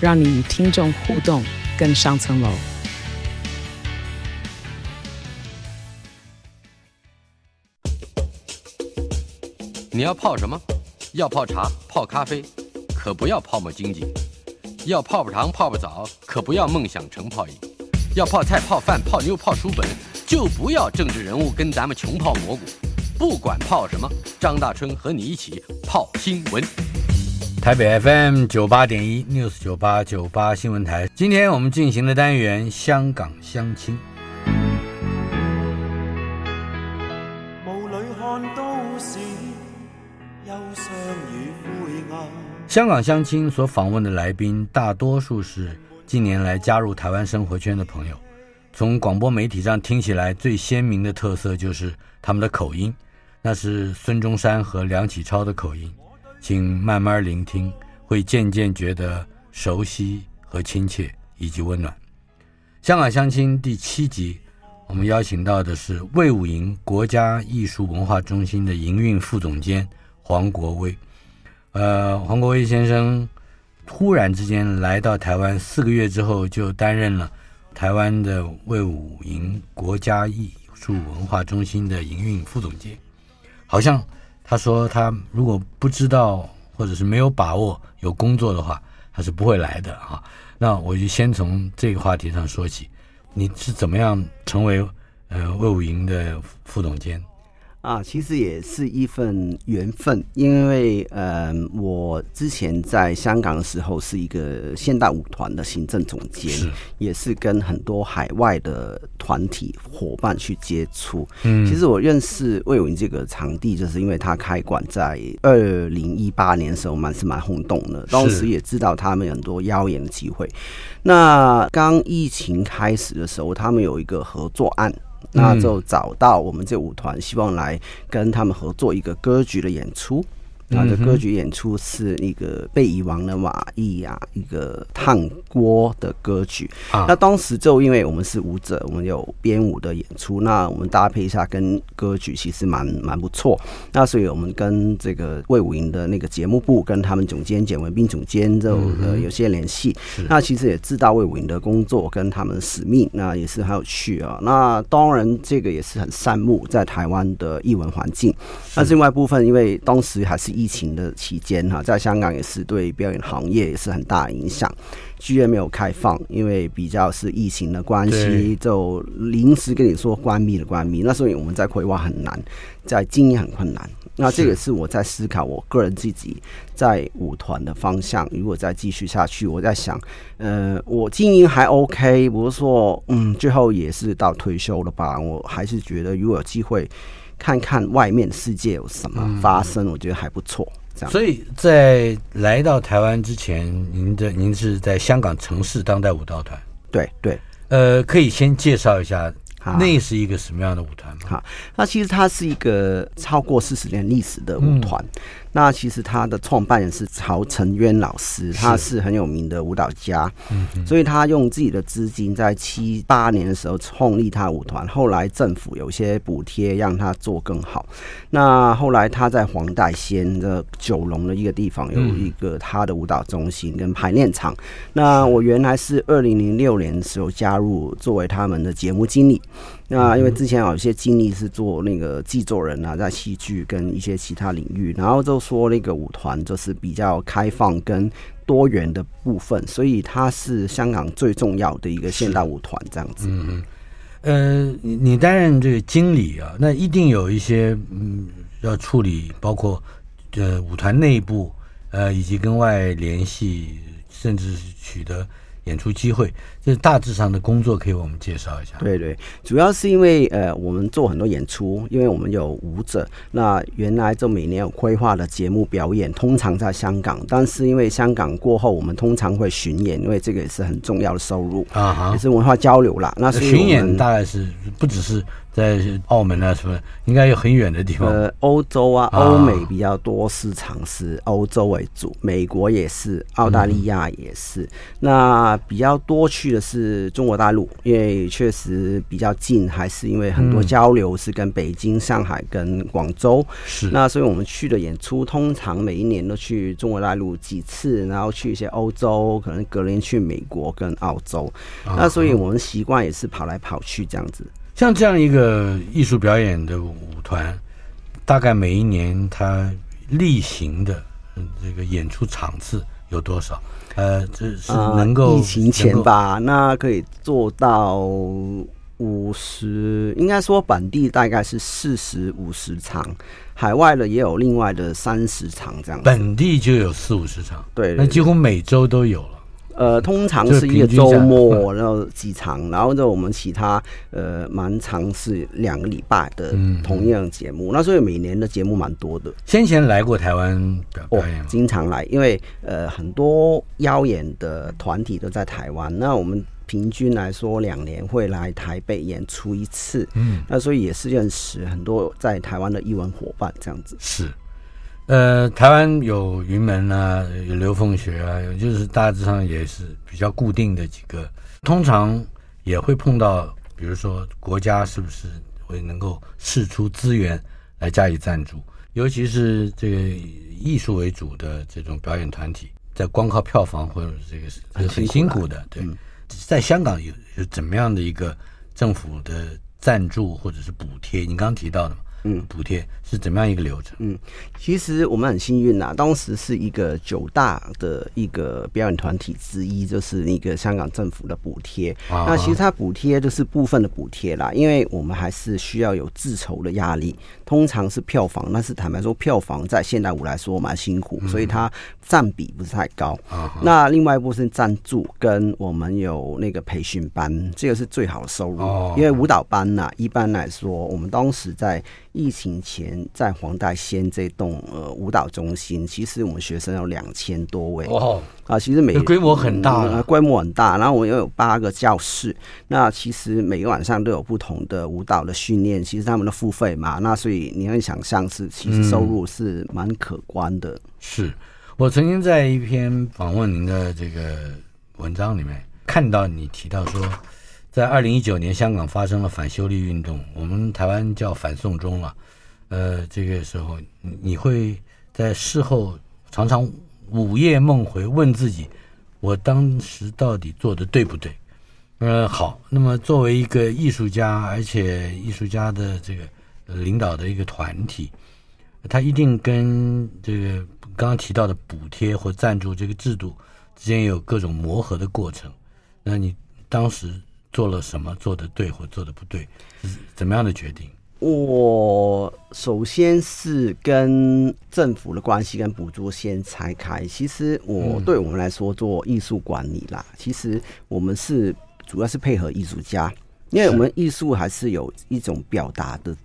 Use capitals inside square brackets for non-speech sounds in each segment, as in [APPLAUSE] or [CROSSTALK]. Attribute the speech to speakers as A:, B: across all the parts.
A: 让你与听众互动更上层楼。
B: 你要泡什么？要泡茶、泡咖啡，可不要泡沫经济；要泡泡糖、泡泡澡，可不要梦想成泡影；要泡菜、泡饭、泡妞、泡书本，就不要政治人物跟咱们穷泡蘑菇。不管泡什么，张大春和你一起泡新闻。
C: 台北 FM 九八点一 News 九八九八新闻台，今天我们进行的单元香港相亲。香港相亲所访问的来宾，大多数是近年来加入台湾生活圈的朋友。从广播媒体上听起来，最鲜明的特色就是他们的口音。那是孙中山和梁启超的口音，请慢慢聆听，会渐渐觉得熟悉和亲切以及温暖。香港相亲第七集，我们邀请到的是魏武营国家艺术文化中心的营运副总监黄国威。呃，黄国威先生突然之间来到台湾，四个月之后就担任了台湾的魏武营国家艺术文化中心的营运副总监。好像他说他如果不知道或者是没有把握有工作的话，他是不会来的啊。那我就先从这个话题上说起，你是怎么样成为呃魏武营的副总监？
D: 啊，其实也是一份缘分，因为呃，我之前在香港的时候是一个现代舞团的行政总监，是也是跟很多海外的团体伙伴去接触。嗯，其实我认识卫武营这个场地，就是因为他开馆在二零一八年的时候，蛮是蛮轰动的。当时也知道他们很多邀演的机会。那刚疫情开始的时候，他们有一个合作案。那就找到我们这舞团，希望来跟他们合作一个歌剧的演出。啊，这歌剧演出是一个被遗忘的瓦艺啊，一个烫锅的歌剧。那当时就因为我们是舞者，我们有编舞的演出，那我们搭配一下跟歌曲，其实蛮蛮不错。那所以我们跟这个魏武营的那个节目部，跟他们总监简文斌总监就呃有些联系。那其实也知道魏武营的工作跟他们的使命，那也是很有趣啊。那当然这个也是很羡慕在台湾的艺文环境。那另外一部分，因为当时还是。疫情的期间哈，在香港也是对表演行业也是很大的影响。剧院没有开放，因为比较是疫情的关系，就临时跟你说关闭的关闭。那所以我们在规划很难，在经营很困难。那这个是我在思考，我个人自己在舞团的方向，如果再继续下去，我在想，呃，我经营还 OK，不是说嗯，最后也是到退休了吧？我还是觉得如果有机会。看看外面世界有什么发生，我觉得还不错。这样，
C: 所以在来到台湾之前，您的您是在香港城市当代舞蹈团？
D: 对对，
C: 呃，可以先介绍一下，那是一个什么样的舞团吗？
D: 哈，那其实它是一个超过四十年历史的舞团。嗯那其实他的创办人是曹承渊老师，他是很有名的舞蹈家，所以他用自己的资金在七八年的时候创立他舞团，后来政府有些补贴让他做更好。那后来他在黄大仙的九龙的一个地方有一个他的舞蹈中心跟排练场。那我原来是二零零六年的时候加入，作为他们的节目经理。那因为之前有一些经历是做那个制作人啊，在戏剧跟一些其他领域，然后就说那个舞团就是比较开放跟多元的部分，所以它是香港最重要的一个现代舞团这样子。
C: 嗯呃，你你担任这个经理啊，那一定有一些嗯要处理，包括呃舞团内部呃以及跟外联系，甚至是取得。演出机会，这大致上的工作可以为我们介绍一下。
D: 对对，主要是因为呃，我们做很多演出，因为我们有舞者，那原来就每年有规划的节目表演，通常在香港，但是因为香港过后，我们通常会巡演，因为这个也是很重要的收入
C: 啊，
D: 也是文化交流啦。那
C: 巡演大概是不只是。在澳门啊，什么应该有很远的地方。
D: 呃，欧洲啊，欧美比较多市场是欧洲为主，美国也是，澳大利亚也是。嗯、那比较多去的是中国大陆，因为确实比较近，还是因为很多交流是跟北京、上海跟广州。是。那所以我们去的演出，通常每一年都去中国大陆几次，然后去一些欧洲，可能隔年去美国跟澳洲。那所以我们习惯也是跑来跑去这样子。
C: 像这样一个艺术表演的舞团，大概每一年它例行的这个演出场次有多少？呃，这是能够、
D: 呃、疫情前吧，那可以做到五十，应该说本地大概是四十五十场，海外的也有另外的三十场这样。
C: 本地就有四五十场，
D: 对，对，
C: 那几乎每周都有了。
D: 呃，通常是一个周末，然后几场，然后呢，我们其他呃蛮长是两个礼拜的同样节目，嗯、那所以每年的节目蛮多的。
C: 先前来过台湾表演、哦，
D: 经常来，因为呃很多邀演的团体都在台湾，那我们平均来说两年会来台北演出一次，嗯，那所以也是认识很多在台湾的艺文伙伴这样子。
C: 是。呃，台湾有云门啊，有刘凤学啊，有就是大致上也是比较固定的几个，通常也会碰到，比如说国家是不是会能够释出资源来加以赞助，尤其是这个艺术为主的这种表演团体，在光靠票房或者这个是很辛，辛苦的，对，在香港有有怎么样的一个政府的赞助或者是补贴？你刚刚提到的嘛。嗯，补贴是怎么样一个流程？
D: 嗯，其实我们很幸运呐，当时是一个九大的一个表演团体之一，就是那个香港政府的补贴。啊、那其实它补贴就是部分的补贴啦，因为我们还是需要有自筹的压力，通常是票房，但是坦白说，票房在现代舞来说蛮辛苦，所以它占比不是太高。啊、那另外一部分赞助跟我们有那个培训班，这个是最好的收入，啊、因为舞蹈班呐，一般来说，我们当时在。疫情前，在黄大仙这栋呃舞蹈中心，其实我们学生有两千多位哦啊，其实每
C: 规模很大，
D: 嗯，规模很大。然后我又有八个教室，那其实每个晚上都有不同的舞蹈的训练。其实他们的付费嘛，那所以你会想象是其实收入是蛮可观的。嗯、
C: 是我曾经在一篇访问您的这个文章里面看到你提到说。在二零一九年，香港发生了反修例运动，我们台湾叫反送中了。呃，这个时候，你会在事后常常午夜梦回，问自己，我当时到底做的对不对？呃，好，那么作为一个艺术家，而且艺术家的这个领导的一个团体，他一定跟这个刚刚提到的补贴或赞助这个制度之间有各种磨合的过程。那你当时？做了什么做的对或做的不对，是怎么样的决定？
D: 我首先是跟政府的关系跟补助先拆开。其实我对我们来说做艺术管理啦，嗯、其实我们是主要是配合艺术家，因为我们艺术还是有一种表达的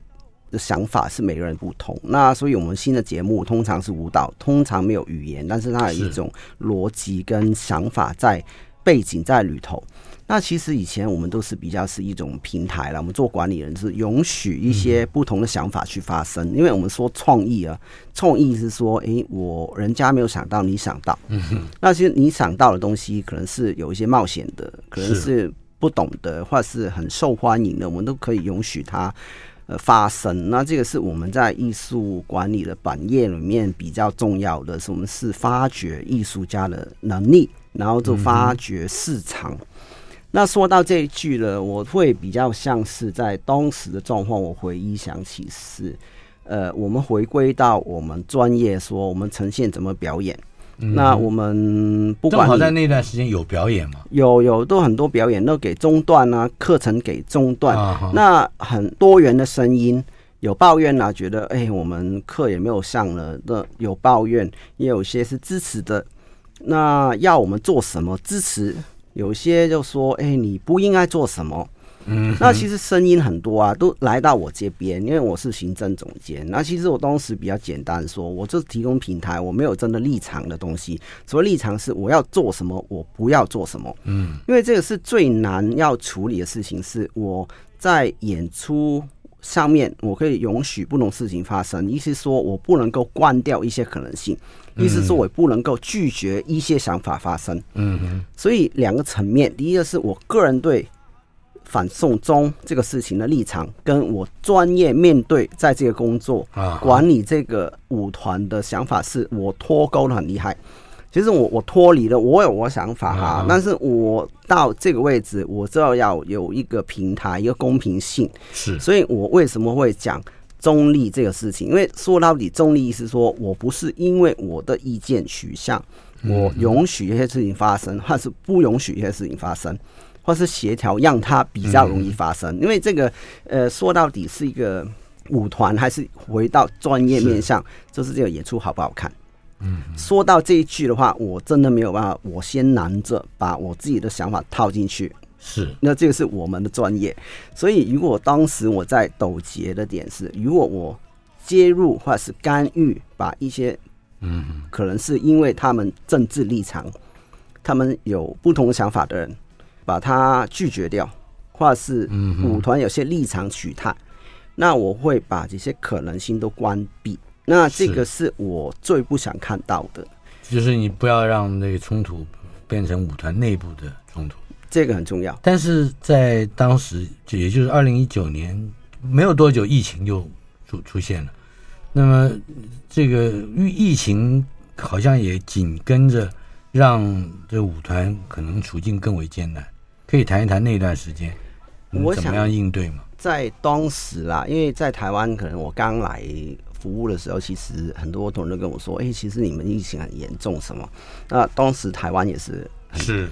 D: 的想法，是每个人不同。那所以我们新的节目通常是舞蹈，通常没有语言，但是它有一种逻辑跟想法在背景在里头。那其实以前我们都是比较是一种平台了，我们做管理人是允许一些不同的想法去发生，因为我们说创意啊，创意是说，诶，我人家没有想到，你想到，那其实你想到的东西可能是有一些冒险的，可能是不懂的，或是很受欢迎的，我们都可以允许它呃发生。那这个是我们在艺术管理的版业里面比较重要的，是我们是发掘艺术家的能力，然后就发掘市场。那说到这一句了，我会比较像是在当时的状况，我回忆想起是，呃，我们回归到我们专业，说我们呈现怎么表演。嗯、那我们不管正
C: 好在那段时间有表演吗？
D: 有有都很多表演，都给中断啊，课程给中断。啊、那很多元的声音，有抱怨啊，觉得哎，我们课也没有上了。那有抱怨，也有些是支持的。那要我们做什么支持？有些就说：“哎、欸，你不应该做什么。”
C: 嗯，
D: 那其实声音很多啊，都来到我这边，因为我是行政总监。那其实我当时比较简单说，我就提供平台，我没有真的立场的东西。所谓立场是我要做什么，我不要做什么。
C: 嗯，
D: 因为这个是最难要处理的事情，是我在演出上面我可以允许不同事情发生，意思说我不能够关掉一些可能性，意思说我不能够拒绝一些想法发生。
C: 嗯哼，
D: 所以两个层面，第一个是我个人对。反送中这个事情的立场，跟我专业面对在这个工作管理这个舞团的想法，是我脱钩的很厉害。其实我我脱离了，我有我想法哈，但是我到这个位置，我知道要有一个平台，一个公平性。
C: 是，
D: 所以我为什么会讲中立这个事情？因为说到底，中立意思说我不是因为我的意见取向，我允许一些事情发生，或是不允许一些事情发生。或是协调，让它比较容易发生。因为这个，呃，说到底是一个舞团，还是回到专业面向，就是这个演出好不好看？
C: 嗯，
D: 说到这一句的话，我真的没有办法，我先难着把我自己的想法套进去。
C: 是，
D: 那这个是我们的专业。所以，如果当时我在纠结的点是，如果我介入或者是干预，把一些，嗯，可能是因为他们政治立场，他们有不同想法的人。把他拒绝掉，或者是舞团有些立场取态，那我会把这些可能性都关闭。那这个是我最不想看到的，
C: 就是你不要让那个冲突变成舞团内部的冲突，
D: 这个很重要。
C: 但是在当时，就也就是二零一九年，没有多久，疫情就出出现了。那么这个疫疫情好像也紧跟着，让这舞团可能处境更为艰难。可以谈一谈那段时间，我怎么样应对吗？
D: 在当时啦，因为在台湾，可能我刚来服务的时候，其实很多同仁跟我说：“哎、欸，其实你们疫情很严重，什么？”那当时台湾也是
C: 是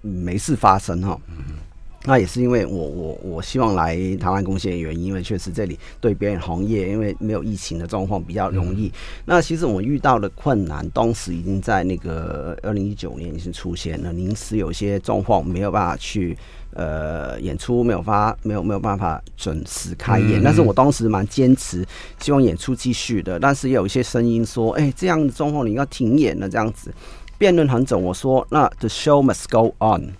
D: 没事发生哈。嗯那也是因为我我我希望来台湾贡献的原因，因为确实这里对表演行业，因为没有疫情的状况比较容易。那其实我遇到的困难，当时已经在那个二零一九年已经出现了，临时有些状况没有办法去呃演出，没有发没有没有办法准时开演。但是我当时蛮坚持，希望演出继续的。但是也有一些声音说，哎，这样的状况你要停演了，这样子辩论很久。我说，那 the show must go on。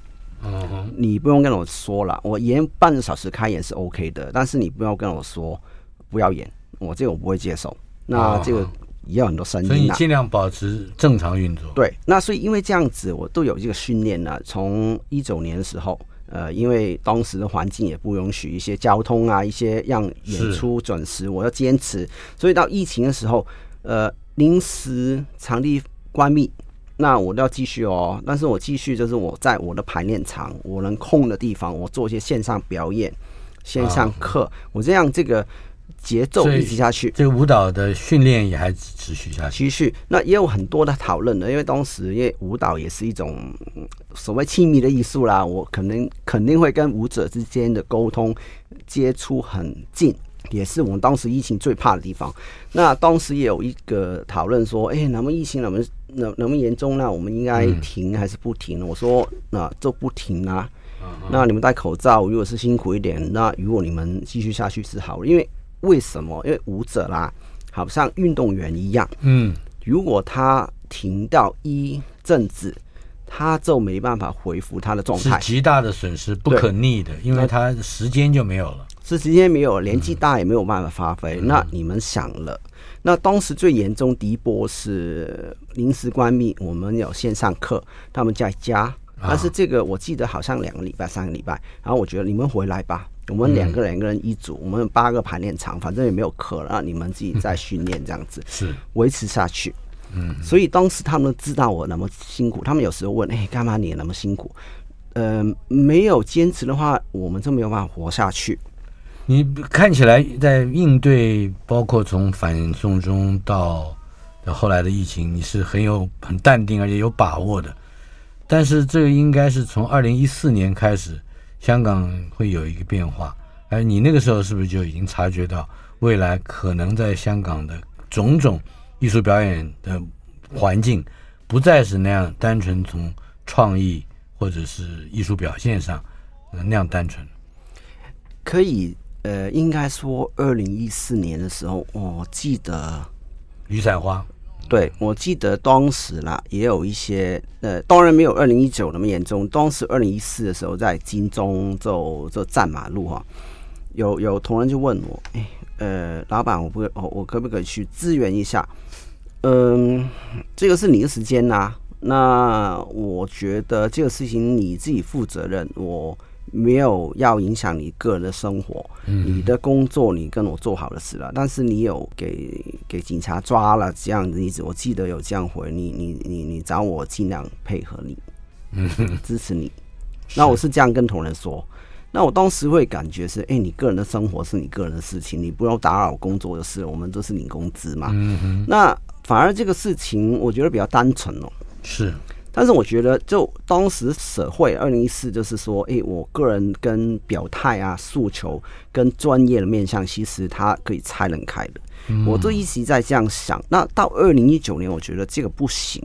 D: 嗯，你不用跟我说了，我演半个小时开演是 OK 的，但是你不要跟我说不要演，我这个我不会接受。那这个也有很多声音，
C: 所以你尽量保持正常运作。
D: 对，那所以因为这样子，我都有这个训练呢。从一九年的时候，呃，因为当时的环境也不允许一些交通啊，一些让演出准时，我要坚持。所以到疫情的时候，呃，临时场地关闭。那我都要继续哦，但是我继续就是我在我的排练场，我能空的地方，我做一些线上表演、线上课，我这样这个节奏一直下去。
C: 这个舞蹈的训练也还持续下去。
D: 继续，那也有很多的讨论的，因为当时因为舞蹈也是一种所谓亲密的艺术啦，我可能肯定会跟舞者之间的沟通接触很近。也是我们当时疫情最怕的地方。那当时也有一个讨论说，哎、欸，那么疫情那么那那么严重，那我们应该停还是不停？嗯、我说，那就不停啊。那你们戴口罩，如果是辛苦一点，那如果你们继续下去是好。因为为什么？因为舞者啦，好像运动员一样，
C: 嗯，
D: 如果他停到一阵子，他就没办法恢复他的状态，
C: 是极大的损失，不可逆的，因为他时间就没有了。
D: 是时间没有，年纪大也没有办法发挥。嗯、那你们想了，那当时最严重第一波是临时关闭，我们有线上课，他们在家。但是这个我记得好像两个礼拜、三个礼拜。然后我觉得你们回来吧，我们两个两个人一组，我们八个排练场，反正也没有课了，那你们自己在训练这样子，
C: 是
D: 维持下去。
C: 嗯，
D: 所以当时他们知道我那么辛苦，他们有时候问：“哎，干嘛你那么辛苦？”呃，没有坚持的话，我们就没有办法活下去。
C: 你看起来在应对，包括从反送中到后来的疫情，你是很有很淡定而且有把握的。但是这个应该是从二零一四年开始，香港会有一个变化。而你那个时候是不是就已经察觉到未来可能在香港的种种艺术表演的环境不再是那样单纯从创意或者是艺术表现上那样单纯？
D: 可以，呃，应该说，二零一四年的时候，我记得
C: 雨伞花。
D: 对，我记得当时啦，也有一些，呃，当然没有二零一九那么严重。当时二零一四的时候，在金钟就就站马路哈，有有同仁就问我，哎，呃，老板，我不，我我可不可以去支援一下？嗯，这个是你的时间呐、那我觉得这个事情你自己负责任，我。没有要影响你个人的生活，你的工作你跟我做好的事了，但是你有给给警察抓了这样的例子，我记得有这样回你，你你你找我尽量配合你，嗯，[LAUGHS] 支持你。那我是这样跟同仁说，那我当时会感觉是，哎，你个人的生活是你个人的事情，你不要打扰工作的事，我们都是领工资嘛。嗯，那反而这个事情我觉得比较单纯哦，
C: 是。
D: 但是我觉得，就当时社会二零一四，就是说，诶，我个人跟表态啊、诉求跟专业的面向，其实它可以拆得开的。嗯、我都一直在这样想。那到二零一九年，我觉得这个不行，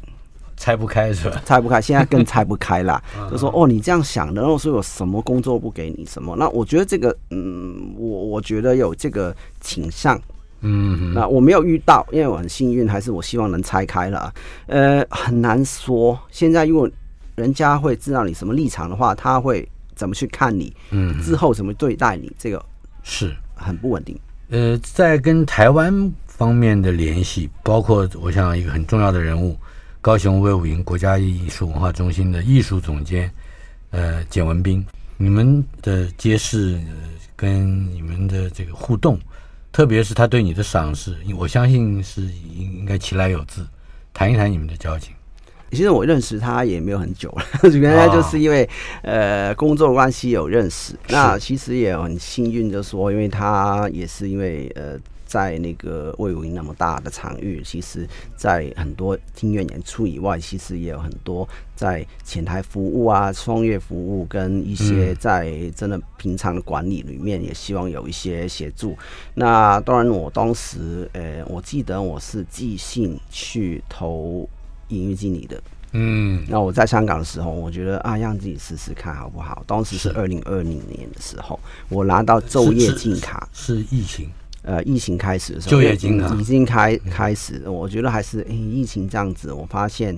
C: 拆不开是吧？
D: 拆不开，现在更拆不开啦。[LAUGHS] 就说哦，你这样想的，然后说有什么工作不给你什么？那我觉得这个，嗯，我我觉得有这个倾向。嗯，那我没有遇到，因为我很幸运，还是我希望能拆开了。呃，很难说。现在如果人家会知道你什么立场的话，他会怎么去看你？嗯，之后怎么对待你？这个是很不稳定。
C: 呃，在跟台湾方面的联系，包括我想一个很重要的人物，高雄威武营国家艺术文化中心的艺术总监，呃，简文斌，你们的接识，呃，跟你们的这个互动。特别是他对你的赏识，我相信是应应该其来有自。谈一谈你们的交情。
D: 其实我认识他也没有很久了，[LAUGHS] 原来就是因为、哦、呃工作关系有认识。那其实也很幸运，就是说，因为他也是因为呃。在那个魏武营那么大的场域，其实，在很多听院演出以外，其实也有很多在前台服务啊、创业服务跟一些在真的平常的管理里面，也希望有一些协助。嗯、那当然，我当时，呃，我记得我是寄信去投营运经理的。嗯，那我在香港的时候，我觉得啊，让自己试试看好不好？当时是二零二零年的时候，我拿到昼夜禁卡，
C: 是疫情。
D: 呃，疫情开始的时候，就业金已经开开始，我觉得还是疫情这样子，我发现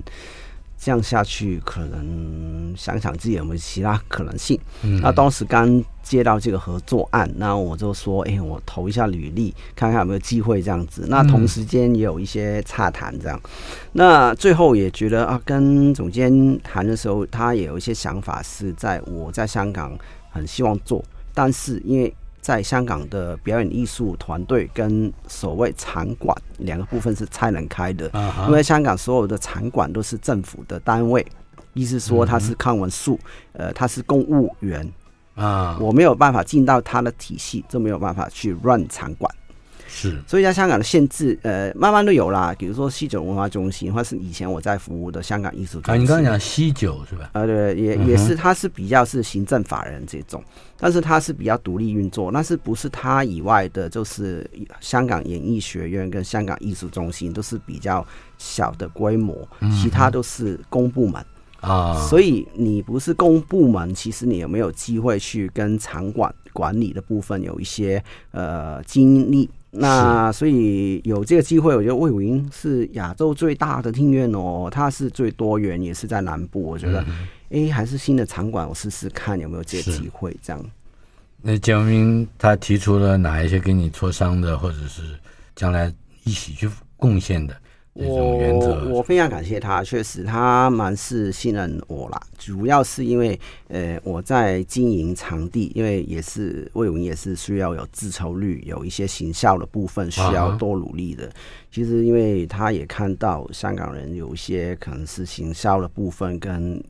D: 这样下去，可能想想自己有没有其他可能性。嗯、那当时刚接到这个合作案，那我就说，哎、欸，我投一下履历，看看有没有机会这样子。那同时间也有一些洽谈这样，嗯、那最后也觉得啊，跟总监谈的时候，他也有一些想法，是在我在香港很希望做，但是因为。在香港的表演艺术团队跟所谓场馆两个部分是拆能开的，因为香港所有的场馆都是政府的单位，意思说他是康文署，呃，他是公务员。啊，我没有办法进到他的体系，就没有办法去 run 场馆。
C: 是，
D: 所以在香港的限制，呃，慢慢都有啦。比如说西九文化中心，或是以前我在服务的香港艺术中心。啊，
C: 你刚刚讲西九是吧？
D: 呃，对，也也是，它是比较是行政法人这种，但是它是比较独立运作。那是不是它以外的，就是香港演艺学院跟香港艺术中心都是比较小的规模，其他都是公部门啊。所以你不是公部门，其实你有没有机会去跟场馆管理的部分有一些呃经历？那所以有这个机会，我觉得魏武营是亚洲最大的庭院哦，它是最多元，也是在南部。我觉得，哎、嗯欸，还是新的场馆，我试试看有没有这个机会。这样，
C: 那简文明他提出了哪一些跟你磋商的，或者是将来一起去贡献的？
D: 我我非常感谢他，确实他蛮是信任我啦。主要是因为呃我在经营场地，因为也是魏文也是需要有自筹率，有一些行销的部分需要多努力的。其实因为他也看到香港人有一些可能是行销的部分跟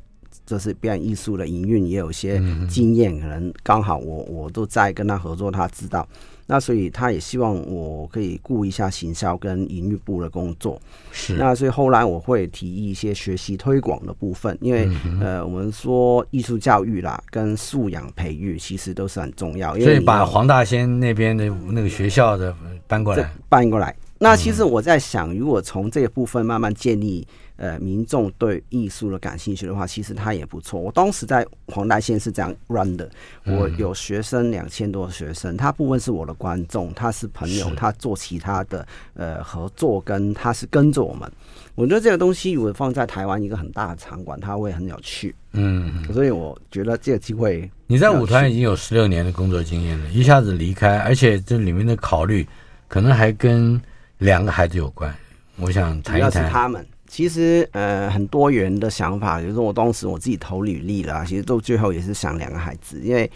D: 就是表演艺术的营运也有些经验，可能刚好我我都在跟他合作，他知道。那所以他也希望我可以顾一下行销跟营运部的工作。是。那所以后来我会提议一些学习推广的部分，因为、嗯、呃，我们说艺术教育啦，跟素养培育其实都是很重要。
C: 所以把黄大仙那边的那个学校的搬过来，
D: 搬过来。那其实我在想，如果从这个部分慢慢建立。呃民众对艺术的感兴趣的话，其实它也不错。我当时在黄大仙是这样 run 的，我有学生两千多学生，他部分是我的观众，他是朋友，他做其他的呃合作，跟他是跟着我们。我觉得这个东西如果放在台湾一个很大的场馆，它会很有趣。嗯，所以我觉得这个机会，
C: 你在舞团已经有十六年的工作经验了，一下子离开，而且这里面的考虑可能还跟两个孩子有关。我想谈一谈。主要是
D: 他们，其实呃很多元的想法，比如说我当时我自己投履历啦，其实都最后也是想两个孩子，因为。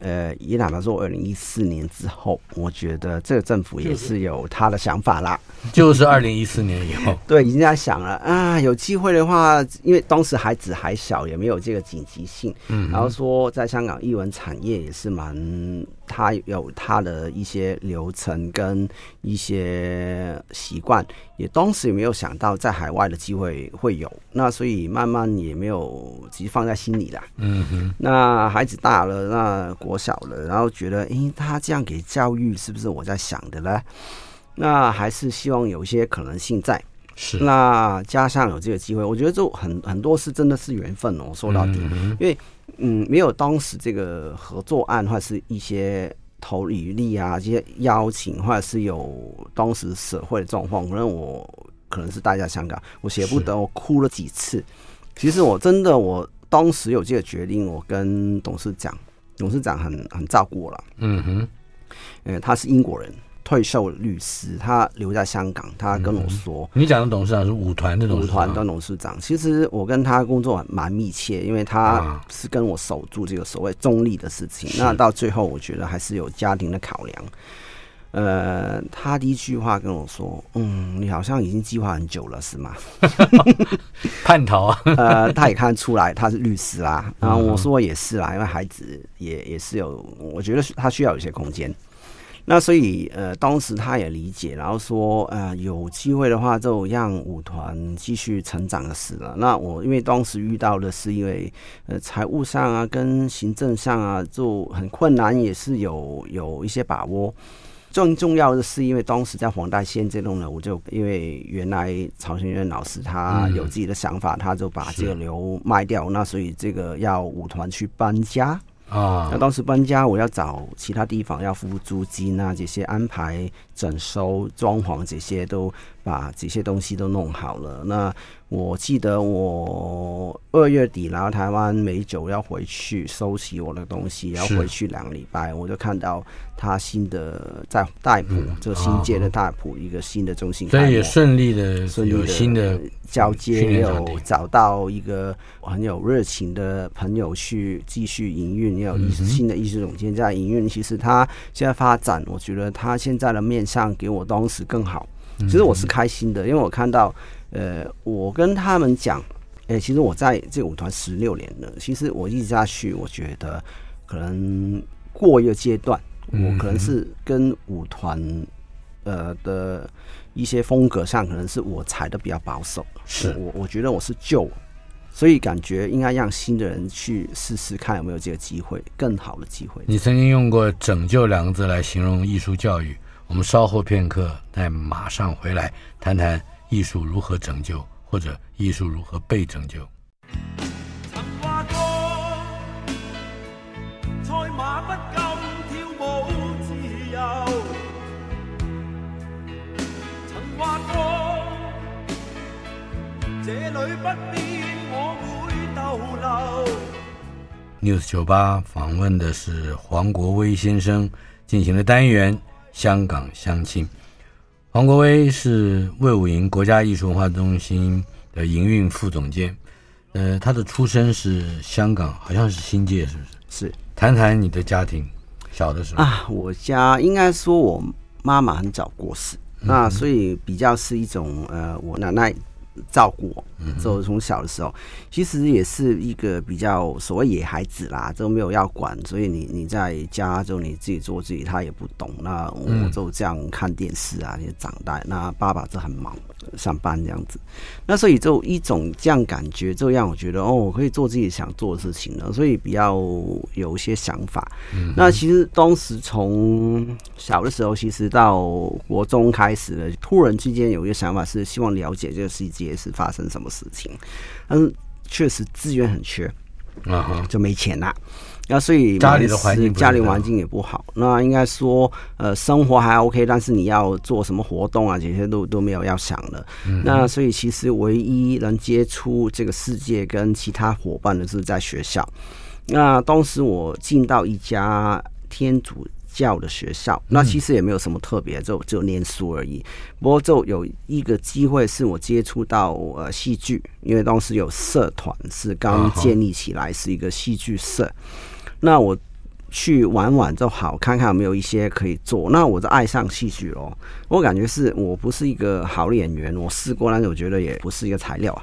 D: 呃，也哪怕说二零一四年之后，我觉得这个政府也是有他的想法啦。
C: 就是二零一四年以后，[LAUGHS]
D: 对，已经在想了啊，有机会的话，因为当时孩子还小，也没有这个紧急性。嗯，然后说在香港艺文产业也是蛮。他有他的一些流程跟一些习惯，也当时也没有想到在海外的机会会有，那所以慢慢也没有直接放在心里了。嗯哼，那孩子大了，那国小了，然后觉得，诶，他这样给教育是不是我在想的呢？那还是希望有一些可能性在。是，那加上有这个机会，我觉得就很很多是真的是缘分哦。说到底，因为。嗯，没有当时这个合作案，或者是一些投履历啊，这些邀请，或者是有当时社会的状况，可能我可能是待在香港，我舍不得，我哭了几次。其实我真的，我当时有这个决定，我跟董事长，董事长很很照顾我了。嗯哼，呃，他是英国人。退休律师，他留在香港。他跟我说：“
C: 嗯、你讲的董事长是舞团的董事长。”舞团
D: 的董事长，其实我跟他工作蛮密切，因为他是跟我守住这个所谓中立的事情。啊、那到最后，我觉得还是有家庭的考量。呃，他第一句话跟我说：“嗯，你好像已经计划很久了，是吗？” [LAUGHS]
C: 叛逃啊！[LAUGHS]
D: 呃，他也看出来他是律师啦。然后我说也是啦，因为孩子也也是有，我觉得他需要有些空间。那所以，呃，当时他也理解，然后说，呃，有机会的话，就让舞团继续成长的事了。那我因为当时遇到的是因为，呃，财务上啊，跟行政上啊，就很困难，也是有有一些把握。更重要的是，因为当时在黄大仙这栋楼，我就因为原来曹学元老师他有自己的想法，他就把这个楼卖掉，那所以这个要舞团去搬家。啊，那当时搬家，我要找其他地方要付租金啊，这些安排、整收、装潢这些都把这些东西都弄好了。那我记得我二月底来到台湾美酒，要回去收起我的东西，要回去两个礼拜，我就看到他新的在大埔，就新建的大埔一个新的中心，
C: 所以也顺利的有新的
D: 交接，也有找到一个很有热情的朋友去继续营运，也有新的艺术总监在营运。其实他现在发展，我觉得他现在的面向给我当时更好。其实我是开心的，因为我看到。呃，我跟他们讲，哎、欸，其实我在这舞团十六年了。其实我一直下去，我觉得可能过一个阶段，我可能是跟舞团呃的一些风格上，可能是我踩的比较保守。是我，我觉得我是旧，所以感觉应该让新的人去试试看有没有这个机会，更好的机会。
C: 你曾经用过“拯救”两个字来形容艺术教育。我们稍后片刻再马上回来谈谈。艺术如何拯救，或者艺术如何被拯救？这里不必我会逗留。News 酒吧访问的是黄国威先生，进行的单元《香港相亲》。黄国威是魏武营国家艺术文化中心的营运副总监，呃，他的出身是香港，好像是新界，是不是？
D: 是。
C: 谈谈你的家庭，小的时候
D: 啊，我家应该说我妈妈很早过世，嗯、那所以比较是一种呃，我奶奶。照顾我，就从小的时候，其实也是一个比较所谓野孩子啦，都没有要管，所以你你在家就你自己做自己，他也不懂。那我就这样看电视啊，也长大。那爸爸就很忙，上班这样子。那所以就一种这样感觉，就让我觉得哦，我可以做自己想做的事情了，所以比较有一些想法。嗯、那其实当时从小的时候，其实到国中开始的，突然之间有一个想法是希望了解这个世界是发生什么事情，但是确实资源很缺，啊，就没钱啦。那所以
C: 家里的环境，
D: 家里环境也不好。那应该说，呃，生活还 OK，但是你要做什么活动啊，这些都都没有要想的。嗯、那所以其实唯一能接触这个世界跟其他伙伴的是在学校。那当时我进到一家天主教的学校，那其实也没有什么特别，就就念书而已。不过就有一个机会是我接触到呃戏剧，因为当时有社团是刚建立起来，是一个戏剧社。那我去玩玩就好，看看有没有一些可以做。那我就爱上戏剧咯。我感觉是我不是一个好演员，我试过，但是我觉得也不是一个材料啊。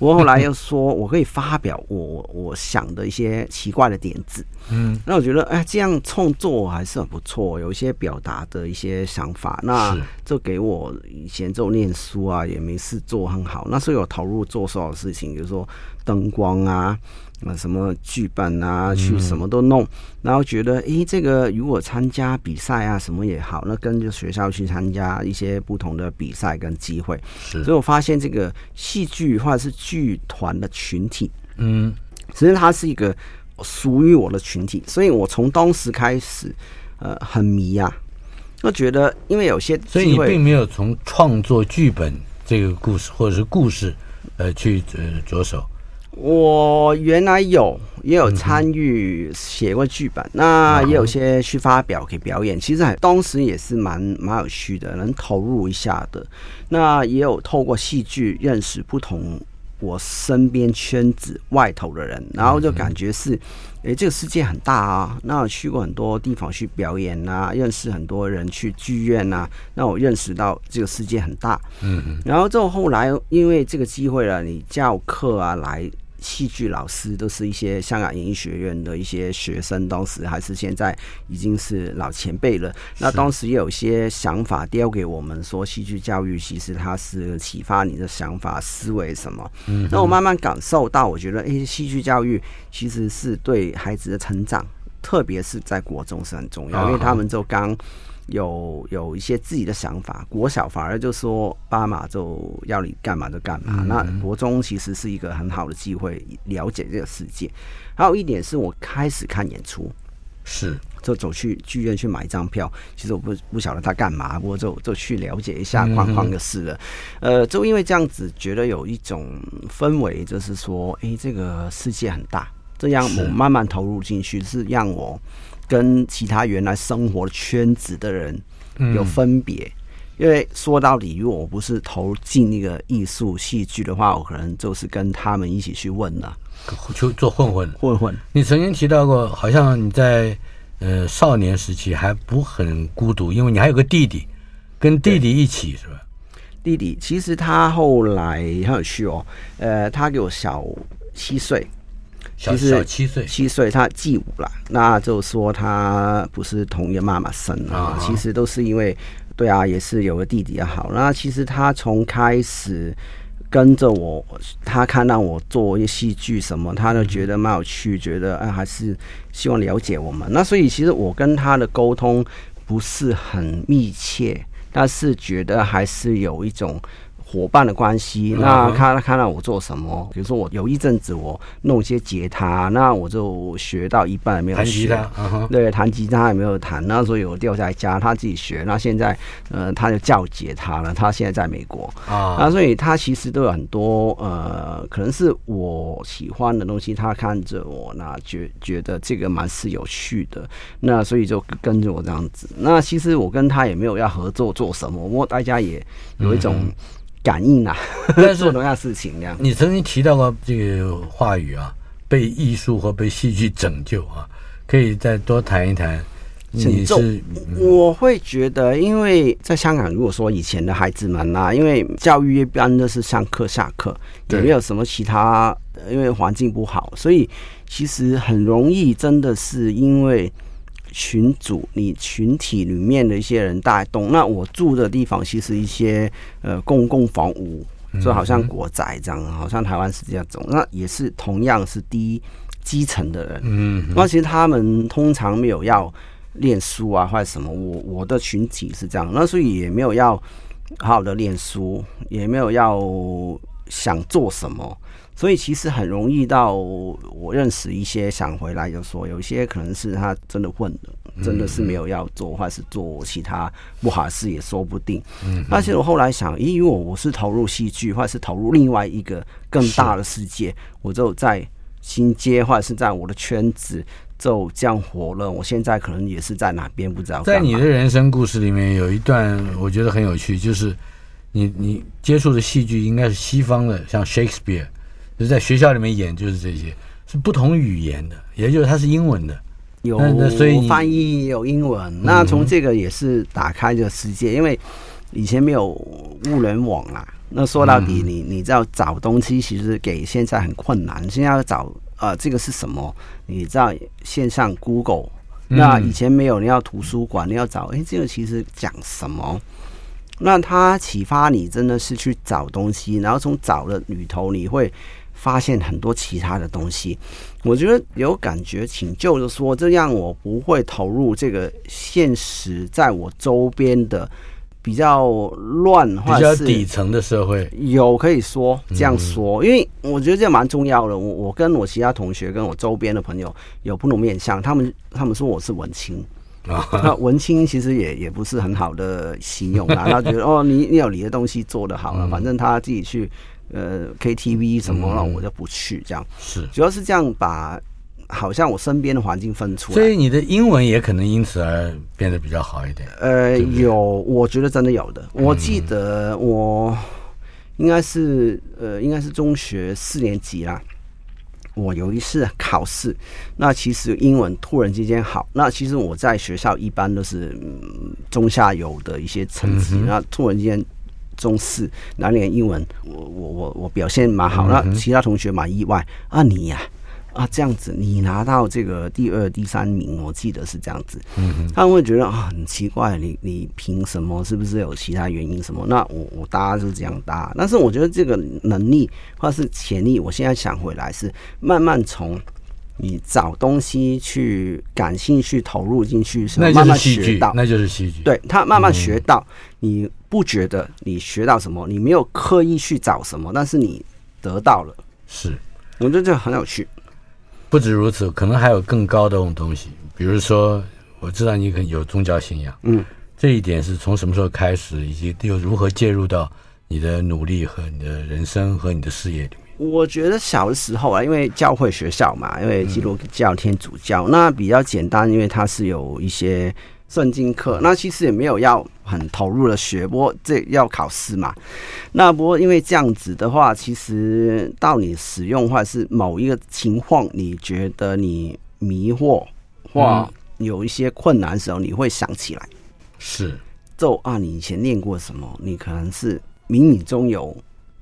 D: 我后来又说我可以发表我 [LAUGHS] 我想的一些奇怪的点子。嗯，那我觉得哎，这样创作还是很不错，有一些表达的一些想法。那就给我以前就念书啊，也没事做很好。那所以我投入做所有事情，比如说灯光啊。啊，什么剧本啊，去什么都弄，嗯、然后觉得，诶，这个如果参加比赛啊，什么也好，那跟着学校去参加一些不同的比赛跟机会。是所以我发现这个戏剧或者是剧团的群体，嗯，其实它是一个属于我的群体，所以我从当时开始，呃，很迷啊，我觉得，因为有些，
C: 所以你并没有从创作剧本这个故事或者是故事，呃，去呃着手。
D: 我原来有也有参与写过剧本，那也有些去发表给表演，其实还当时也是蛮蛮有趣的，能投入一下的。那也有透过戏剧认识不同我身边圈子外头的人，然后就感觉是，诶，这个世界很大啊。那我去过很多地方去表演啊，认识很多人去剧院啊，那我认识到这个世界很大。嗯嗯。然后就后来因为这个机会了，你教课啊来。戏剧老师都是一些香港演艺学院的一些学生，当时还是现在已经是老前辈了。那当时也有些想法丢给我们，说戏剧教育其实它是启发你的想法、思维什么。嗯，那我慢慢感受到，我觉得，哎，戏剧教育其实是对孩子的成长，特别是在国中是很重要，因为他们就刚。有有一些自己的想法，国小反而就说爸妈就要你干嘛就干嘛。嗯、那国中其实是一个很好的机会，了解这个世界。还有一点是我开始看演出，是就走去剧院去买一张票。其实我不不晓得他干嘛，不过就就去了解一下框框的事了。嗯、呃，就因为这样子，觉得有一种氛围，就是说，哎，这个世界很大，这样我慢慢投入进去，是让我。跟其他原来生活圈子的人有分别，嗯、因为说到底，如果我不是投进那个艺术戏剧的话，我可能就是跟他们一起去混了，
C: 就做混混
D: 混混。
C: 你曾经提到过，好像你在呃少年时期还不很孤独，因为你还有个弟弟，跟弟弟一起是吧？
D: 弟弟其实他后来很有趣哦，呃，他比我小七岁。
C: 其实七岁，
D: 七岁他继母了，那就说他不是同一个妈妈生啊。其实都是因为，对啊，也是有个弟弟也好。那其实他从开始跟着我，他看到我做一些戏剧什么，他就觉得蛮有趣，觉得哎，还是希望了解我们。那所以其实我跟他的沟通不是很密切，但是觉得还是有一种。伙伴的关系，那他看到我做什么，比如说我有一阵子我弄一些吉他，那我就学到一半没有学，弹吉他，对，弹吉他也没有弹，那所以我掉在家，他自己学，那现在呃他就教吉他了，他现在在美国。啊，那所以他其实都有很多呃，可能是我喜欢的东西，他看着我，那觉觉得这个蛮是有趣的，那所以就跟着我这样子，那其实我跟他也没有要合作做什么，我大家也有一种。感应啊，但是做同样事情那样。
C: 你曾经提到过这个话语啊，被艺术或被戏剧拯救啊，可以再多谈一谈。
D: 拯救，我会觉得，因为在香港，如果说以前的孩子们啊，因为教育一般都是上课下课，也没有什么其他，因为环境不好，所以其实很容易真的是因为群组、你群体里面的一些人带动。那我住的地方其实一些呃公共房屋，就好像国宅这样，好像台湾是这样种，那也是同样是低基层的人。嗯，那其实他们通常没有要念书啊，或者什么。我我的群体是这样，那所以也没有要好好的念书，也没有要想做什么。所以其实很容易到我认识一些想回来就说，有一些可能是他真的混的，真的是没有要做，或者是做其他不好的事也说不定。嗯，但是我后来想，因为我我是投入戏剧，或者是投入另外一个更大的世界，我就在新街或者是在我的圈子就这样活了。我现在可能也是在哪边不知道。
C: 在你的人生故事里面有一段我觉得很有趣，就是你你接触的戏剧应该是西方的，像 Shakespeare。就是在学校里面演，就是这些是不同语言的，也就是它是英文的，
D: 有所以翻译有英文。那从这个也是打开这个世界，因为以前没有物联网啦。那说到底，你你知道找东西其实给现在很困难。现在要找呃这个是什么？你知道线上 Google，那以前没有，你要图书馆，你要找哎这个其实讲什么？那它启发你真的是去找东西，然后从找的里头你会。发现很多其他的东西，我觉得有感觉，请就是说，这样我不会投入这个现实，在我周边的比较乱或者是
C: 比较底层的社会，
D: 有可以说这样说，因为我觉得这蛮重要的。我我跟我其他同学，跟我周边的朋友有不同面向，他们他们说我是文青，那文青其实也也不是很好的形容啊，他觉得哦，你你有你的东西做得好了，反正他自己去。呃，KTV 什么了，我就不去。这样、嗯、是，主要是这样把，好像我身边的环境分出来。
C: 所以你的英文也可能因此而变得比较好一点。
D: 呃，对对有，我觉得真的有的。我记得我应该是呃，应该是中学四年级啦。我有一次考试，那其实英文突然之间好。那其实我在学校一般都是、嗯、中下游的一些成绩，嗯、那突然之间。中四那年英文，我我我我表现蛮好，那其他同学蛮意外啊，你呀啊，啊这样子，你拿到这个第二、第三名，我记得是这样子。嗯他们会觉得啊很奇怪，你你凭什么？是不是有其他原因什么？那我我大家是这样答，但是我觉得这个能力或是潜力，我现在想回来是慢慢从。你找东西去感兴趣，投入进去是慢慢学到，
C: 那就是戏剧。
D: 对，他慢慢学到，你不觉得你学到什么？你没有刻意去找什么，但是你得到了。
C: 是，
D: 我觉得这很有趣。
C: 不止如此，可能还有更高的种东西，比如说，我知道你可能有宗教信仰，嗯，这一点是从什么时候开始，以及又如何介入到你的努力和你的人生和你的事业里面？
D: 我觉得小的时候啊，因为教会学校嘛，因为基督教、天主教，那比较简单，因为它是有一些圣经课，那其实也没有要很投入的学，不过这要考试嘛。那不过因为这样子的话，其实到你使用或者是某一个情况，你觉得你迷惑或有一些困难的时候，你会想起来，
C: 是
D: 就啊，你以前念过什么？你可能是冥冥中有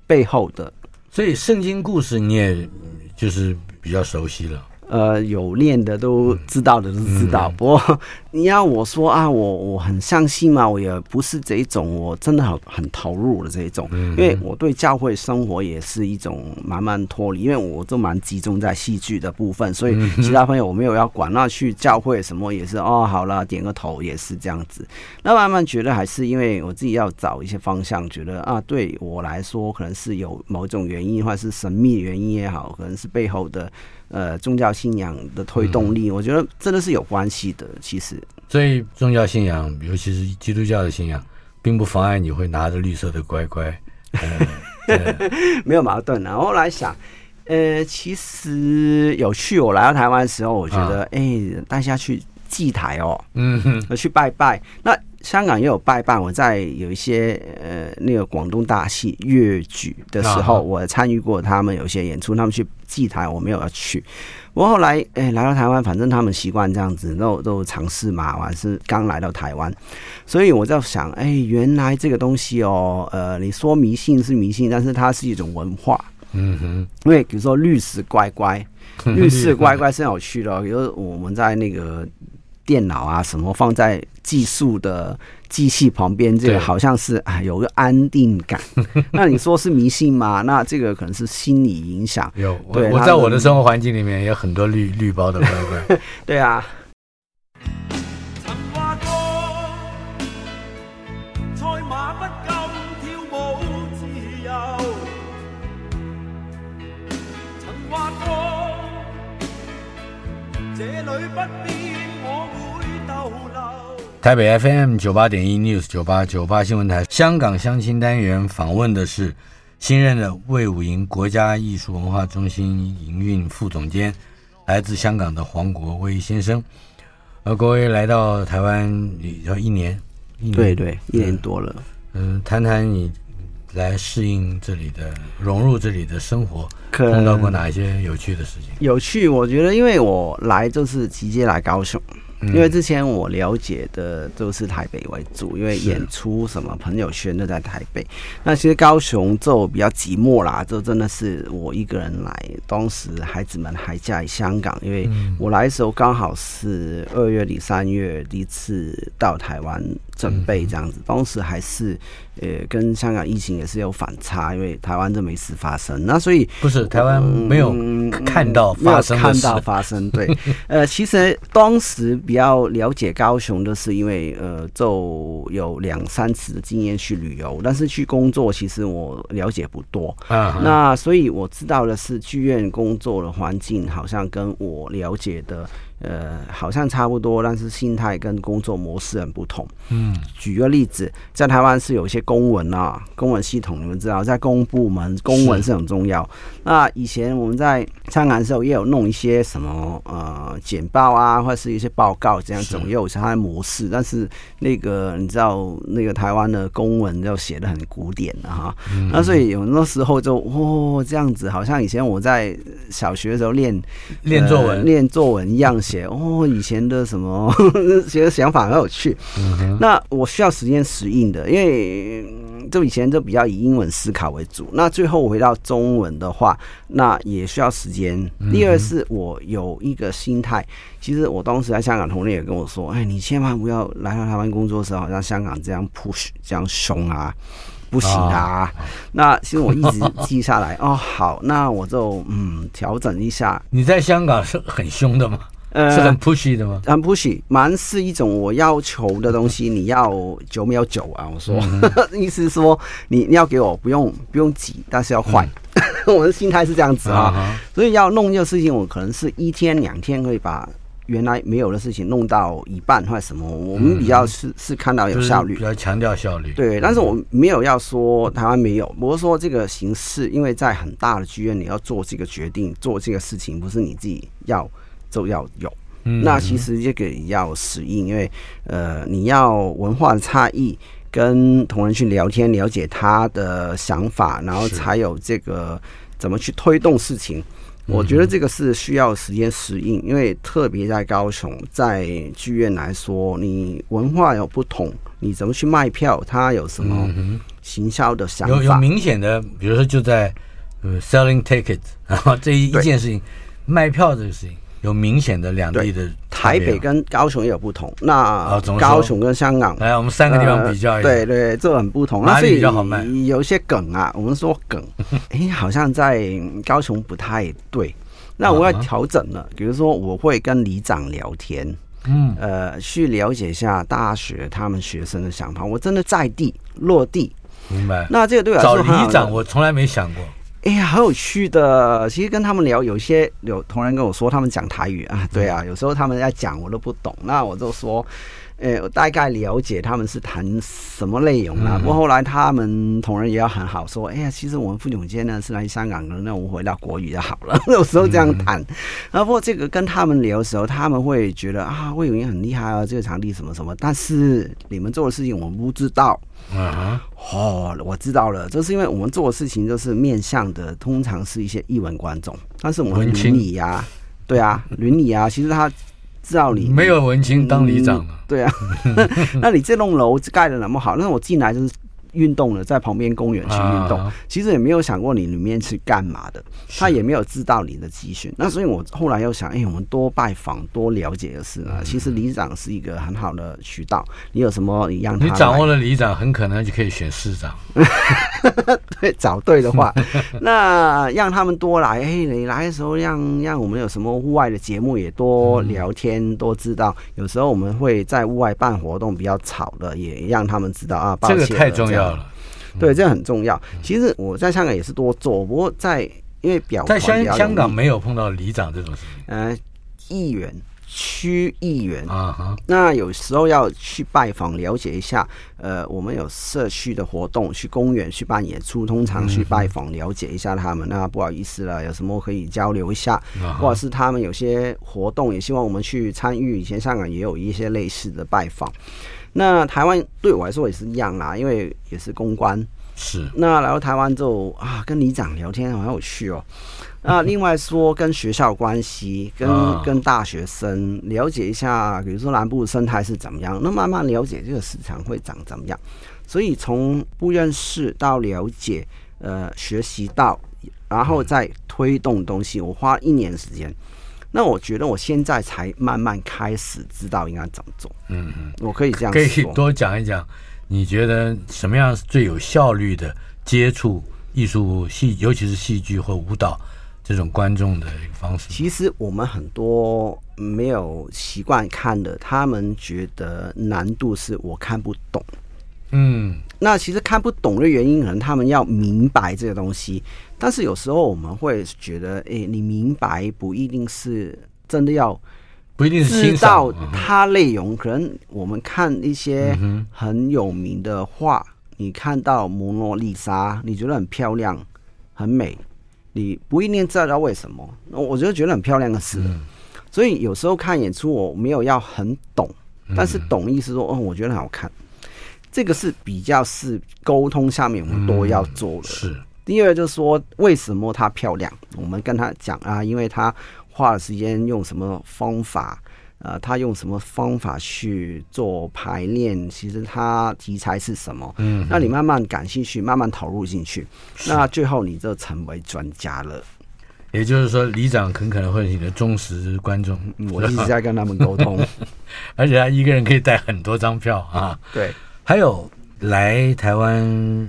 D: 背后的。
C: 所以圣经故事你也就是比较熟悉了。
D: 呃，有念的都知道的都知道，不过 [LAUGHS] 你要我说啊，我我很相信嘛，我也不是这一种，我真的很很投入的这一种，因为我对教会生活也是一种慢慢脱离，因为我都蛮集中在戏剧的部分，所以其他朋友我没有要管，那去教会什么也是哦，好了，点个头也是这样子。那慢慢觉得还是因为我自己要找一些方向，觉得啊，对我来说可能是有某种原因，或者是神秘原因也好，可能是背后的。呃，宗教信仰的推动力，我觉得真的是有关系的。其实，
C: 所以宗教信仰，尤其是基督教的信仰，并不妨碍你会拿着绿色的乖乖，[LAUGHS]
D: 没有矛盾。然后后来想，呃，其实有趣。我来到台湾的时候，我觉得，哎、啊，大家去祭台哦，嗯哼，去拜拜。那香港也有拜拜，我在有一些呃那个广东大戏粤剧的时候，我参与过他们有些演出，他们去祭台，我没有要去。我后来哎来到台湾，反正他们习惯这样子，都都尝试嘛。我还是刚来到台湾，所以我在想，哎，原来这个东西哦，呃，你说迷信是迷信，但是它是一种文化。嗯哼，因为比如说绿色乖乖，[LAUGHS] 绿色乖乖是很有趣的。比如我们在那个。电脑啊什么放在技术的机器旁边，这个好像是啊有个安定感。[LAUGHS] 那你说是迷信吗？那这个可能是心理影响。
C: 有，对我，我在我的生活环境里面有很多绿绿包的乖乖。[LAUGHS]
D: 对啊。
C: 台北 FM 九八点一 News 九八九八新闻台，香港相亲单元访问的是新任的魏武营国家艺术文化中心营运副总监，来自香港的黄国威先生。呃，国威来到台湾要一年，一年，
D: 对对，一年多了。
C: 嗯、呃，谈谈你来适应这里的、融入这里的生活，碰到过哪一些有趣的事情？
D: 有趣，我觉得，因为我来就是直接来高雄。因为之前我了解的都是台北为主，因为演出什么朋友圈都在台北。那其实高雄就比较寂寞啦，就真的是我一个人来。当时孩子们还在香港，因为我来的时候刚好是二月底三月第一次到台湾准备这样子。当时还是呃跟香港疫情也是有反差，因为台湾这没事发生。那所以
C: 不是台湾没有看到发生，
D: 看到发生对。[LAUGHS] 呃，其实当时。比较了解高雄的是因为呃，就有两三次的经验去旅游，但是去工作其实我了解不多啊。那所以我知道的是剧院工作的环境好像跟我了解的。呃，好像差不多，但是心态跟工作模式很不同。嗯，举个例子，在台湾是有一些公文啊，公文系统，你们知道，在公部门，公文是很重要。那以前我们在香港的时候，也有弄一些什么呃简报啊，或者是一些报告这样，子，也有它的模式。但是那个你知道，那个台湾的公文就写的很古典的哈。嗯、那所以有那时候就哦这样子，好像以前我在小学的时候练
C: 练作文，
D: 练、呃、作文一样。写哦，以前的什么觉得想法很有趣。嗯、那我需要时间适应的，因为就以前就比较以英文思考为主。那最后回到中文的话，那也需要时间。第二是我有一个心态，其实我当时在香港同事也跟我说：“哎，你千万不要来到台湾工作的时候，好像香港这样 push 这样凶啊，不行啊。哦”那其实我一直记下来哦。好，那我就嗯调整一下。
C: 你在香港是很凶的吗？呃，是很 pushy 的吗？
D: 很 pushy，蛮是一种我要求的东西。你要九秒九啊？我说，嗯、[LAUGHS] 意思是说你你要给我不用不用急，但是要快。嗯、[LAUGHS] 我的心态是这样子啊，嗯、所以要弄这个事情，我可能是一天两天可以把原来没有的事情弄到一半或者什么。我们比较是是看到有效率，
C: 比较强调效率。
D: 对，但是我没有要说台湾没有，我是说这个形式，因为在很大的剧院，你要做这个决定，做这个事情，不是你自己要。都要有，那其实这个也要适应，因为呃，你要文化的差异，跟同仁去聊天，了解他的想法，然后才有这个怎么去推动事情。我觉得这个是需要时间适应，因为特别在高雄，在剧院来说，你文化有不同，你怎么去卖票，他有什么行销的想法？
C: 有有明显的，比如说就在呃 selling tickets，然后这一一件事情，卖票这个事情。有明显的两地的
D: 台北跟高雄也有不同。那高雄跟香港，
C: 来我们三个地方比较一下。
D: 对对，这很不同。
C: 哪里比较好卖？
D: 有些梗啊，我们说梗，[LAUGHS] 哎，好像在高雄不太对。那我要调整了，比如说我会跟里长聊天，嗯，呃，去了解一下大学他们学生的想法。我真的在地落地，
C: 明白？
D: 那这个对我来说，
C: 找里长我从来没想过。
D: 哎呀，好有趣的。其实跟他们聊，有些有同仁跟我说，他们讲台语啊，对啊，有时候他们在讲我都不懂，那我就说，大概了解他们是谈什么内容了。不过后来他们同仁也要很好说，哎呀，其实我们副总监呢是来香港的，那我回到国语就好了。[LAUGHS] 有时候这样谈。然后不过这个跟他们聊的时候，他们会觉得啊，魏永英很厉害啊，这个场地什么什么，但是你们做的事情我们不知道。啊哦，我知道了，就是因为我们做的事情就是面向的，通常是一些艺文观众，但是我们伦理呀，对啊，伦理啊，其实他知道你
C: 没有文青当里长、嗯、
D: 对啊，[LAUGHS] 那你这栋楼盖的那么好，那我进来就是运动了，在旁边公园去运动，其实也没有想过你里面是干嘛的，他也没有知道你的集训。那所以我后来又想，哎，我们多拜访、多了解的是呢。其实里长是一个很好的渠道，你有什么你让他，
C: 你掌握了里长，很可能就可以选市长。[LAUGHS]
D: 对，找对的话，[LAUGHS] 那让他们多来。哎，你来的时候让让我们有什么户外的节目也多聊天，多知道。有时候我们会在户外办活动比较吵的，也让他们知道啊。
C: 这个太重要了，
D: 对，这很重要。其实我在香港也是多做，不过在因为表
C: 在香香港没有碰到里长这种事情。
D: 呃，议员。区议员啊，那有时候要去拜访了解一下，呃，我们有社区的活动，去公园去办演出，通常去拜访了解一下他们。那不好意思了，有什么可以交流一下，或者是他们有些活动也希望我们去参与。以前香港也有一些类似的拜访。那台湾对我来说也是一样啦，因为也是公关。
C: 是。那
D: 来到台湾之后啊，跟里长聊天好有趣哦。那 [LAUGHS] 另外说，跟学校关系，跟跟大学生了解一下，比如说南部生态是怎么样，那慢慢了解这个市场会长怎么样。所以从不认识到了解，呃，学习到，然后再推动东西，我花一年时间。那我觉得我现在才慢慢开始知道应该怎么做。嗯嗯，我可以这样说。
C: 可以多讲一讲，你觉得什么样是最有效率的接触艺术戏，尤其是戏剧或舞蹈？这种观众的一个方式，
D: 其实我们很多没有习惯看的，他们觉得难度是我看不懂。嗯，那其实看不懂的原因，可能他们要明白这个东西，但是有时候我们会觉得，哎，你明白不一定是真的要，
C: 不一定是
D: 知道它内容。可能我们看一些很有名的画，你看到蒙娜丽莎，你觉得很漂亮、很美。你不一定知道为什么，我就觉得很漂亮的事。所以有时候看演出，我没有要很懂，但是懂意思说，哦，我觉得很好看。这个是比较是沟通下面我们都要做的。是。第二就是说，为什么她漂亮？我们跟她讲啊，因为她花了时间用什么方法。呃，她用什么方法去做排练？其实她题材是什么？嗯，那你慢慢感兴趣，慢慢投入进去，那最后你就成为专家了。
C: 也就是说，里长很可能会是你的忠实观众。
D: 我一直在跟他们沟通，[LAUGHS]
C: 而且他一个人可以带很多张票啊。
D: 对，
C: 还有来台湾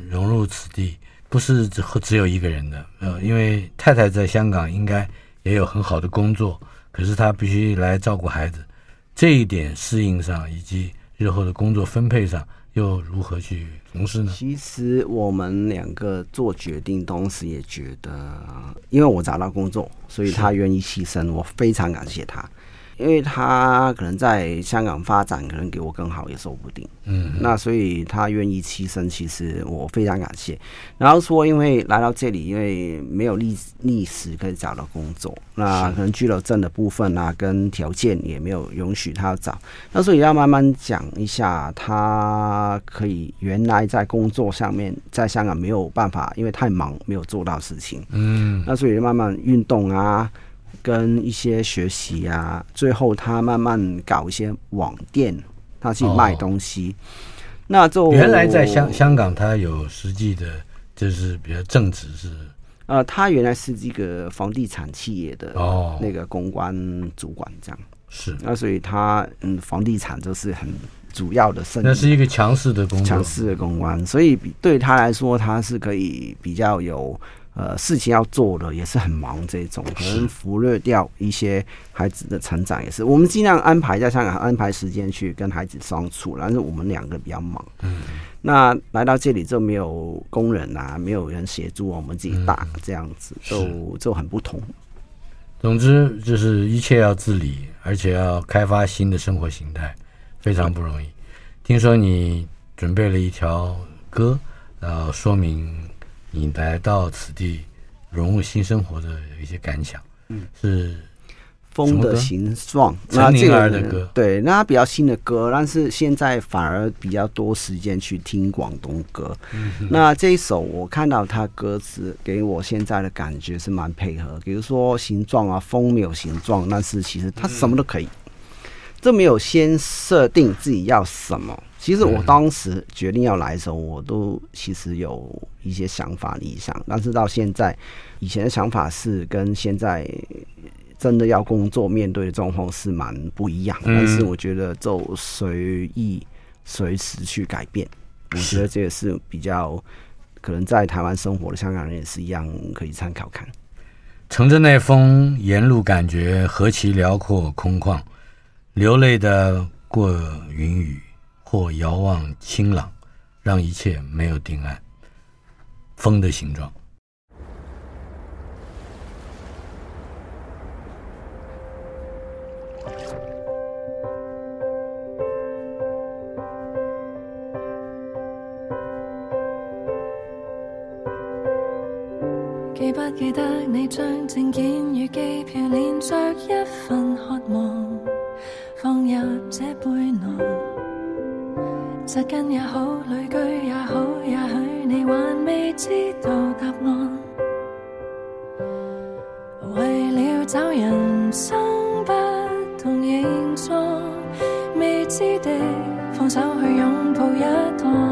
C: 融入此地，不是只只有一个人的。呃，因为太太在香港应该也有很好的工作。可是她必须来照顾孩子，这一点适应上以及日后的工作分配上，又如何去从事呢？
D: 其实我们两个做决定，同时也觉得，因为我找到工作，所以他愿意牺牲，我非常感谢他。因为他可能在香港发展，可能给我更好也说不定。嗯，那所以他愿意牺牲，其实我非常感谢。然后说，因为来到这里，因为没有历历史可以找到工作，那可能居留证的部分啊，跟条件也没有允许他找。那所以要慢慢讲一下，他可以原来在工作上面在香港没有办法，因为太忙没有做到事情。嗯，那所以慢慢运动啊。跟一些学习啊，最后他慢慢搞一些网店，他去卖东西。哦、那就
C: 原来在香香港，他有实际的，就是比较正直是。
D: 呃，他原来是这个房地产企业的哦，那个公关主管这样。
C: 是。
D: 那所以他嗯，房地产就是很主要的生意。
C: 那是一个强势的公
D: 强势的公关，所以对他来说，他是可以比较有。呃，事情要做的也是很忙，这种可能忽略掉一些孩子的成长，也是我们尽量安排在香港安排时间去跟孩子相处，但是我们两个比较忙。嗯，那来到这里就没有工人啊，没有人协助我们自己打，这样子就就很不同。
C: 总之就是一切要自理，而且要开发新的生活形态，非常不容易。听说你准备了一条歌，然后说明。你来到此地，融入新生活的一些感想，嗯，是
D: 风的形状。
C: 陈宁儿的歌，
D: 对，那比较新的歌，但是现在反而比较多时间去听广东歌。嗯、那这一首我看到他歌词，给我现在的感觉是蛮配合。比如说形状啊，风没有形状，但是其实它什么都可以。这没有先设定自己要什么。其实我当时决定要来的时候，我都其实有一些想法理想，但是到现在，以前的想法是跟现在真的要工作面对的状况是蛮不一样。但是我觉得就随意随时去改变，我觉得这也是比较可能在台湾生活的香港人也是一样可以参考看。
C: 乘着那风，沿路感觉何其辽阔空旷，流泪的过云雨。或遥望清朗，让一切没有定案。风的形状。
E: 记不记得你将证件与机票连着一份渴望放入这背囊？扎根也好，旅居也好，也许你还未知道答案。为了找人生不同形状，未知的放手去拥抱一趟，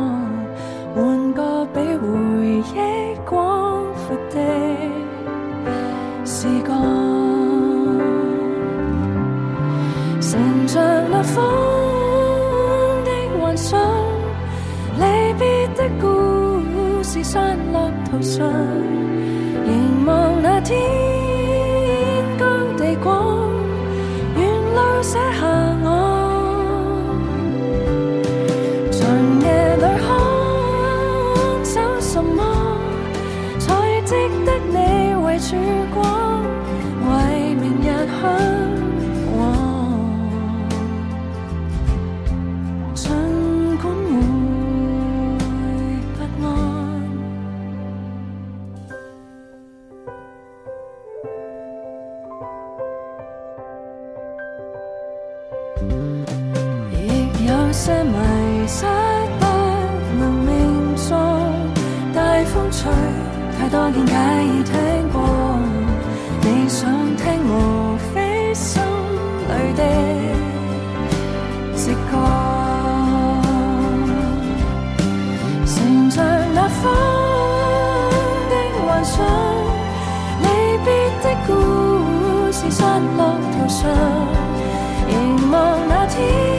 E: 落
C: 失落途上，凝望那天。